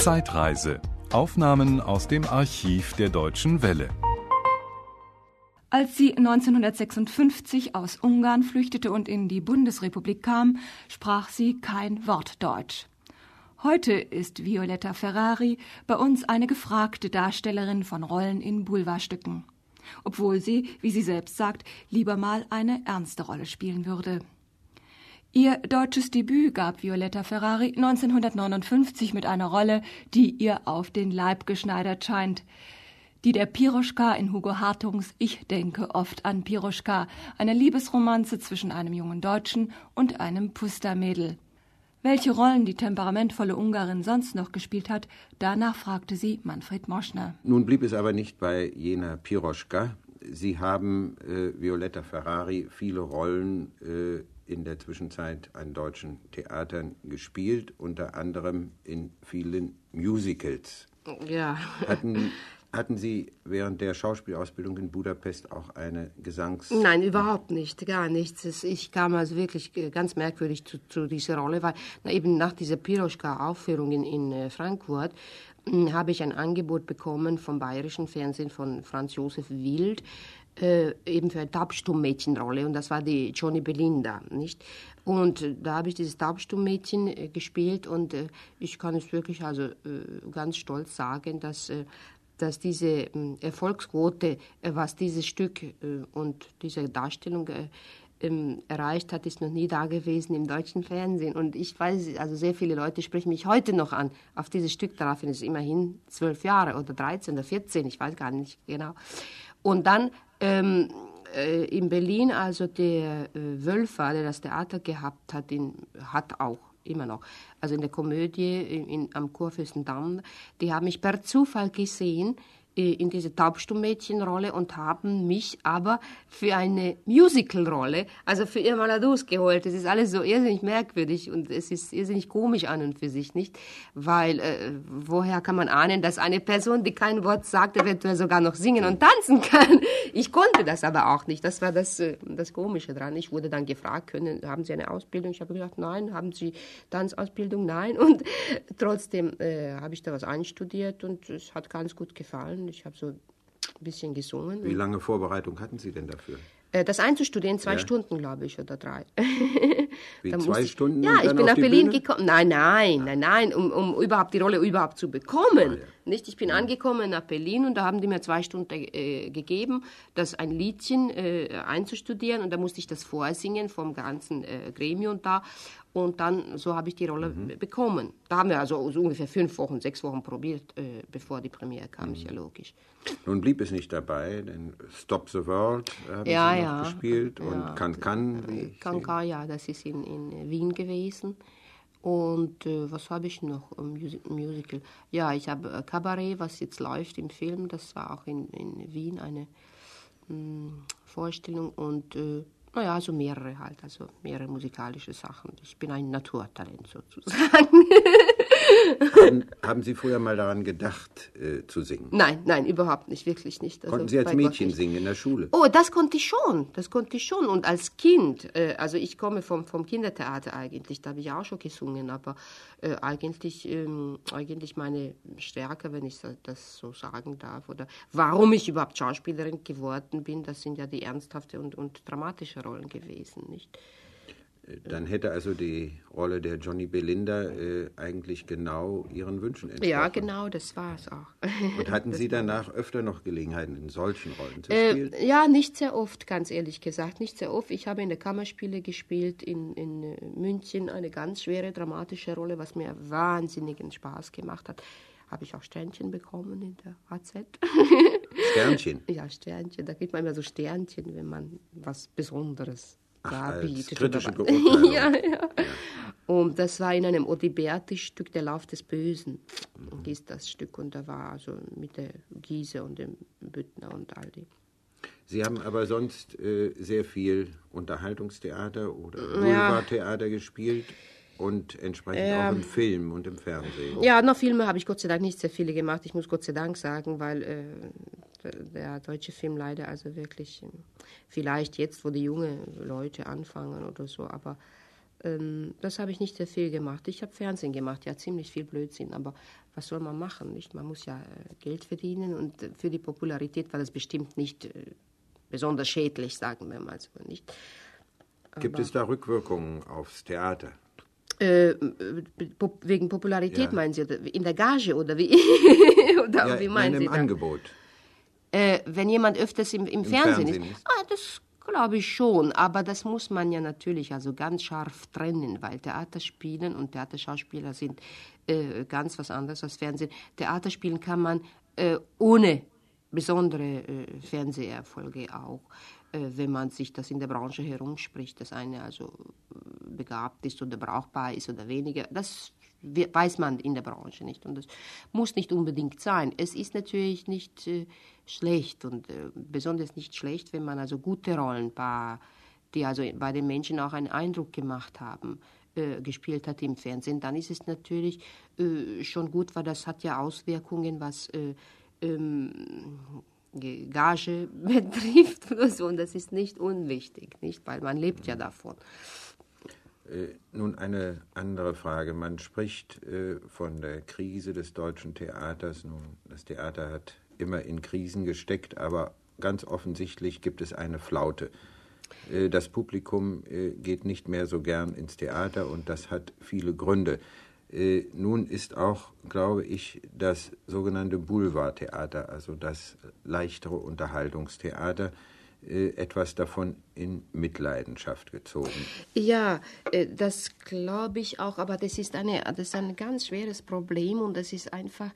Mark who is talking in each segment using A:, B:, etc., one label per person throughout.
A: Zeitreise. Aufnahmen aus dem Archiv der Deutschen Welle.
B: Als sie 1956 aus Ungarn flüchtete und in die Bundesrepublik kam, sprach sie kein Wort Deutsch. Heute ist Violetta Ferrari bei uns eine gefragte Darstellerin von Rollen in Boulevardstücken, obwohl sie, wie sie selbst sagt, lieber mal eine ernste Rolle spielen würde. Ihr deutsches Debüt gab Violetta Ferrari 1959 mit einer Rolle, die ihr auf den Leib geschneidert scheint. Die der Piroschka in Hugo Hartungs Ich denke oft an Piroschka, eine Liebesromanze zwischen einem jungen Deutschen und einem Pustermädel. Welche Rollen die temperamentvolle Ungarin sonst noch gespielt hat, danach fragte sie Manfred Moschner.
C: Nun blieb es aber nicht bei jener Piroschka. Sie haben äh, Violetta Ferrari viele Rollen äh, in der Zwischenzeit an deutschen Theatern gespielt, unter anderem in vielen Musicals.
D: Ja.
C: Hatten, hatten Sie während der Schauspielausbildung in Budapest auch eine Gesangs...
D: Nein, überhaupt nicht, gar nichts. Ich kam also wirklich ganz merkwürdig zu, zu dieser Rolle, weil eben nach dieser Piroschka-Aufführung in, in äh, Frankfurt hm, habe ich ein Angebot bekommen vom bayerischen Fernsehen von Franz Josef Wild, äh, eben für eine Taubstummmädchenrolle und das war die Johnny Belinda, nicht? Und da habe ich dieses Taubstummmädchen äh, gespielt und äh, ich kann es wirklich also äh, ganz stolz sagen, dass äh, dass diese Erfolgsquote, was dieses Stück und diese Darstellung ähm, erreicht hat, ist noch nie da gewesen im deutschen Fernsehen. Und ich weiß, also sehr viele Leute sprechen mich heute noch an auf dieses Stück. Daraufhin ist immerhin zwölf Jahre oder 13 oder 14, ich weiß gar nicht genau. Und dann ähm, äh, in Berlin, also der äh, Wölfer, der das Theater gehabt hat, in, hat auch immer noch, also in der Komödie in, in, am Kurfürstendamm, die haben mich per Zufall gesehen in diese Taubstummmädchenrolle und haben mich aber für eine Musicalrolle, also für ihr Malados geholt. Das ist alles so irrsinnig merkwürdig und es ist irrsinnig komisch an und für sich, nicht? Weil, äh, woher kann man ahnen, dass eine Person, die kein Wort sagt, eventuell sogar noch singen und tanzen kann? Ich konnte das aber auch nicht. Das war das, äh, das Komische dran. Ich wurde dann gefragt, können, haben Sie eine Ausbildung? Ich habe gesagt, nein. Haben Sie Tanzausbildung? Nein. Und trotzdem äh, habe ich da was einstudiert und es hat ganz gut gefallen gesungen. Ich habe so ein bisschen gesungen.
C: Wie lange Vorbereitung hatten Sie denn dafür?
D: Äh, das einzustudieren, zwei ja. Stunden, glaube ich, oder drei.
C: Wie zwei ich, Stunden?
D: Ja, ich bin nach Berlin Bühne? gekommen. Nein, nein, nein, nein, um, um überhaupt die Rolle überhaupt zu bekommen. Ah, ja. Nicht? Ich bin ja. angekommen nach Berlin und da haben die mir zwei Stunden äh, gegeben, das ein Liedchen äh, einzustudieren und da musste ich das vorsingen vom ganzen äh, Gremium da. Und dann, so habe ich die Rolle mhm. bekommen. Da haben wir also so ungefähr fünf Wochen, sechs Wochen probiert, äh, bevor die Premiere kam, mhm. ist ja logisch.
C: Nun blieb es nicht dabei, denn Stop the World haben ja, Sie noch ja. gespielt und ja. Can Can.
D: Can Can, ja, das ist in, in Wien gewesen. Und äh, was habe ich noch? Music Musical. Ja, ich habe äh, Cabaret, was jetzt läuft im Film. Das war auch in, in Wien eine mh, hm, Vorstellung. Und äh, naja, also mehrere halt, also mehrere musikalische Sachen. Ich bin ein Naturtalent sozusagen.
C: haben, haben, Sie früher mal daran gedacht, äh, zu singen?
D: Nein, nein, überhaupt nicht, wirklich nicht.
C: Also, Konnten Sie als Mädchen singen in der Schule?
D: Oh, das konnte ich schon, das konnte ich schon. Und als Kind, äh, also ich komme vom, vom Kindertheater eigentlich, da habe ich auch schon gesungen, aber äh, eigentlich, ähm, eigentlich meine Stärke, wenn ich das so sagen darf, oder warum ich überhaupt Schauspielerin geworden bin, das sind ja die ernsthafte und, und dramatische Rollen gewesen, nicht?
C: Dann hätte also die Rolle der Johnny Belinda äh, eigentlich genau Ihren Wünschen entsprochen.
D: Ja, genau, das war es auch.
C: Und hatten Sie danach öfter noch Gelegenheiten, in solchen Rollen zu äh, spielen?
D: Äh, ja, nicht sehr oft, ganz ehrlich gesagt, nicht sehr oft. Ich habe in der Kammerspiele gespielt in, in äh, München, eine ganz schwere, dramatische Rolle, was mir wahnsinnigen Spaß gemacht hat. Habe ich auch Sternchen bekommen in der AZ.
C: Sternchen?
D: ja, Sternchen. Da gibt man immer so Sternchen, wenn man was Besonderes
C: Bietet. Kritische Beurteilung.
D: ja, ja, ja. Und das war in einem Odiberti-Stück, Der Lauf des Bösen, mhm. hieß das Stück. Und da war also mit der Giese und dem Büttner und all die.
C: Sie haben aber sonst äh, sehr viel Unterhaltungstheater oder Boulevardtheater ja. gespielt und entsprechend ähm, auch im Film und im Fernsehen.
D: Ja, noch Filme habe ich Gott sei Dank nicht sehr viele gemacht. Ich muss Gott sei Dank sagen, weil äh, der deutsche Film leider also wirklich, vielleicht jetzt, wo die jungen Leute anfangen oder so, aber Ähm, das habe ich nicht sehr viel gemacht. Ich habe Fernsehen gemacht, ja, ziemlich viel Blödsinn. Aber was soll man machen? Nicht? Man muss ja äh, Geld verdienen und äh, für die Popularität war das bestimmt nicht äh, besonders schädlich, sagen wir mal so. Nicht?
C: Gibt es da Rückwirkungen aufs Theater?
D: Äh, wegen Popularität ja. meinen Sie? In der Gage oder wie?
C: oder ja, wie meinen nein, im Sie? Im Angebot.
D: Äh, wenn jemand öfters im, im, Im Fernsehen, Fernsehen, ist. Ah, das glaube ich schon, aber das muss man ja natürlich also ganz scharf trennen, weil Theaterspielen und Theaterschauspieler sind äh, ganz was anderes als Fernsehen. Theaterspielen kann man äh, ohne besondere äh, Fernseherfolge auch, äh, wenn man sich das in der Branche herumspricht, dass eine also äh, begabt ist oder brauchbar ist oder weniger. Das weiß man in der Branche nicht. Und das muss nicht unbedingt sein. Es ist natürlich nicht äh, schlecht und äh, besonders nicht schlecht, wenn man also gute Rollen, bei, die also bei den Menschen auch einen Eindruck gemacht haben, äh, gespielt hat im Fernsehen. Dann ist es natürlich äh, schon gut, weil das hat ja Auswirkungen, was äh, ähm, Gage betrifft oder so. Und das ist nicht unwichtig, nicht? weil man lebt ja davon.
C: Äh, nun eine andere Frage. Man spricht äh, von der Krise des deutschen Theaters. Nun, das Theater hat immer in Krisen gesteckt, aber ganz offensichtlich gibt es eine Flaute. Äh, das Publikum geht nicht mehr so gern ins Theater und das hat viele Gründe. Nun ist auch, glaube ich, das sogenannte Boulevardtheater, also das leichtere Unterhaltungstheater, etwas davon in Mitleidenschaft gezogen.
D: Ja, äh, das glaube ich auch, aber das ist, eine, das ist ein ganz schweres Problem und das ist einfach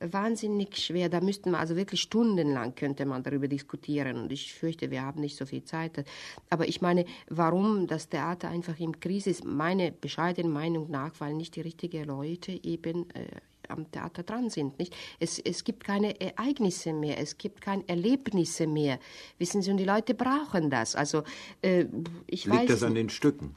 D: wahnsinnig schwer. Da müssten wir also wirklich stundenlang könnte man darüber diskutieren und ich fürchte, wir haben nicht so viel Zeit. Aber ich meine, warum das Theater einfach in Krise ist, meine bescheidene Meinung nach, weil nicht die richtigen Leute eben äh, am Theater dran sind. Nicht? Es, es gibt keine Ereignisse mehr, es gibt keine Erlebnisse mehr. Wissen Sie, und die Leute brauchen das. Also, äh, ich
C: Liegt
D: weiß,
C: das an den Stücken?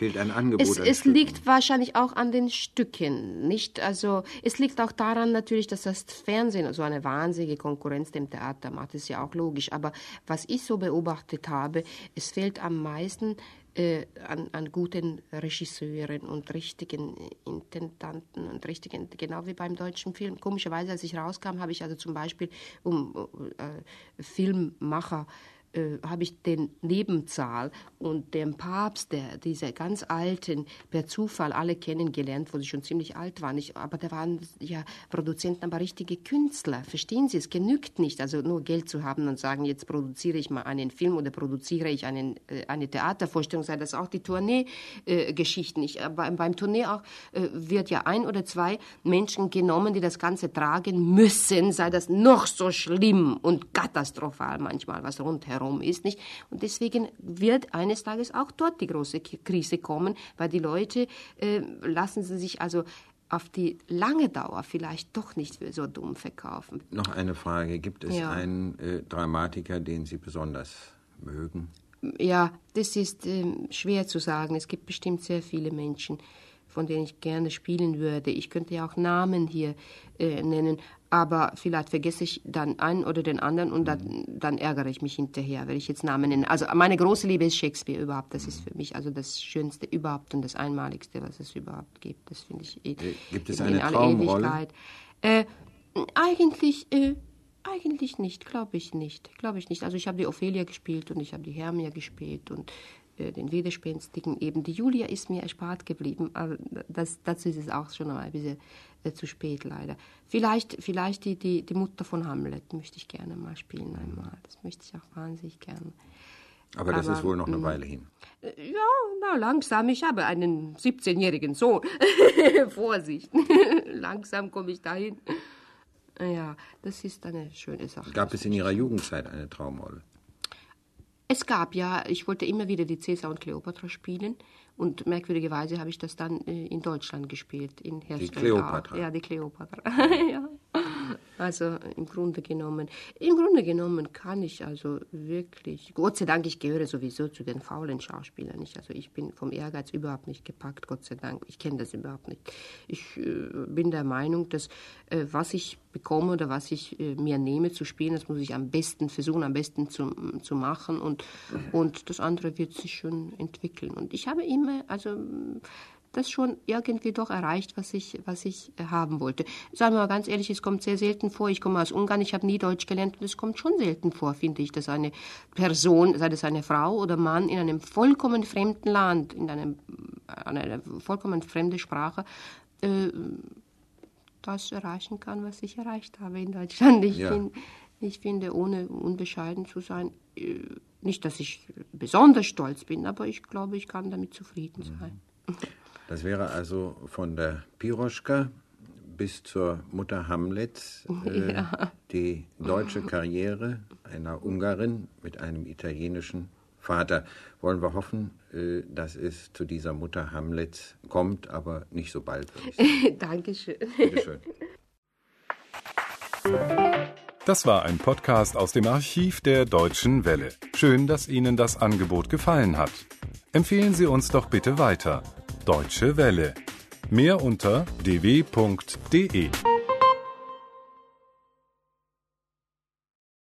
C: fehlt ein Angebot.
D: Es, es liegt wahrscheinlich auch an den Stücken, nicht? Also es liegt auch daran natürlich, dass das Fernsehen so eine wahnsinnige Konkurrenz dem Theater macht. Das ist ja auch logisch. Aber was ich so beobachtet habe, es fehlt am meisten äh, an, an, guten Regisseuren und richtigen Intendanten und richtigen, genau wie beim deutschen Film. Komischerweise, als ich rauskam, habe ich also zum Beispiel um äh, Filmmacher äh, habe ich den Nebenzahl und den Papst, der diese ganz alten per Zufall alle kennengelernt, wo sie schon ziemlich alt waren. Ich, aber da waren ja Produzenten, aber richtige Künstler. Verstehen Sie? Es genügt nicht, also nur Geld zu haben und sagen, jetzt produziere ich mal einen Film oder produziere ich einen, äh, eine Theatervorstellung, sei das auch die Tournee-Geschichten. Äh, beim, beim Tournee auch äh, wird ja ein oder zwei Menschen genommen, die das Ganze tragen müssen, sei das noch so schlimm und katastrophal manchmal, was rundherum herum ist, nicht? Und deswegen wird eines Tages auch dort die große Krise kommen, weil die Leute äh, lassen sie sich also auf die lange Dauer vielleicht doch nicht so dumm verkaufen.
C: Noch eine Frage. Gibt es ja. einen äh, Dramatiker, den Sie besonders mögen?
D: Ja, das ist äh, schwer zu sagen. Es gibt bestimmt sehr viele Menschen, von denen ich gerne spielen würde. Ich könnte ja auch Namen hier äh, nennen, aber vielleicht vergesse ich dann einen oder den anderen und dann, dann, ärgere ich mich hinterher, wenn ich jetzt Namen nenne. Also meine große Liebe ist Shakespeare überhaupt. Das ist für mich also das Schönste überhaupt und das Einmaligste, was es überhaupt gibt. Das finde ich.
C: Äh, gibt es eine Traumrolle?
D: Äh, eigentlich. Äh, eigentlich nicht, glaube ich nicht. Glaube ich nicht. Also ich habe die Ophelia gespielt und ich habe die Hermia gespielt und den Widerspenstigen eben. Die Julia ist mir erspart geblieben, aber das, dazu ist es auch schon ein bisschen äh, zu spät leider. Vielleicht, vielleicht die, die, die Mutter von Hamlet möchte ich gerne mal spielen einmal. Das möchte ich auch wahnsinnig gerne.
C: Aber das Aber, ist wohl noch eine mm, Weile hin.
D: Äh, ja, na, langsam. Ich habe einen 17-jährigen Sohn. Vorsicht. langsam komme ich dahin. Ja, das ist eine schöne Sache.
C: Gab es in Ihrer Jugendzeit eine Traumrolle?
D: Es gab ja, ich wollte immer wieder die Cäsar und Kleopatra spielen und merkwürdigerweise habe ich das dann äh, in Deutschland gespielt, in
C: Herstellung. Die Kleopatra?
D: Ja, die Kleopatra. ja. Also im Grunde genommen, im Grunde genommen kann ich also wirklich, Gott sei Dank, ich gehöre sowieso zu den faulen Schauspielern. Nicht? Also ich bin vom Ehrgeiz überhaupt nicht gepackt, Gott sei Dank. Ich kenne das überhaupt nicht. Ich äh, bin der Meinung, dass äh, was ich bekomme oder was ich äh, mir nehme zu spielen, das muss ich am besten versuchen, am besten zu, zu machen und, und das andere wird sich schon entwickeln. Und ich habe immer, also das schon irgendwie doch erreicht, was ich, was ich haben wollte. Sagen wir mal ganz ehrlich, es kommt sehr selten vor. Ich komme aus Ungarn, ich habe nie Deutsch gelernt und es kommt schon selten vor, finde ich, dass eine Person, sei es eine Frau oder Mann, in einem vollkommen fremden Land, in einem, einer vollkommen fremde Sprache, äh, das erreichen kann, was ich erreicht habe in Deutschland. Ich, ja. find, ich finde, ohne unbescheiden zu sein, äh, nicht, dass ich besonders stolz bin, aber ich glaube, ich kann damit zufrieden sein. Mhm.
C: Das wäre also von der Piroschka bis zur Mutter Hamlet äh, ja. die deutsche Karriere einer Ungarin mit einem italienischen Vater. Wollen wir hoffen, äh, dass es zu dieser Mutter Hamlet kommt, aber nicht so bald.
D: Dankeschön.
C: Bitteschön.
A: Das war ein Podcast aus dem Archiv der Deutschen Welle. Schön, dass Ihnen das Angebot gefallen hat. Empfehlen Sie uns doch bitte weiter. Deutsche Welle. Mehr unter dw.de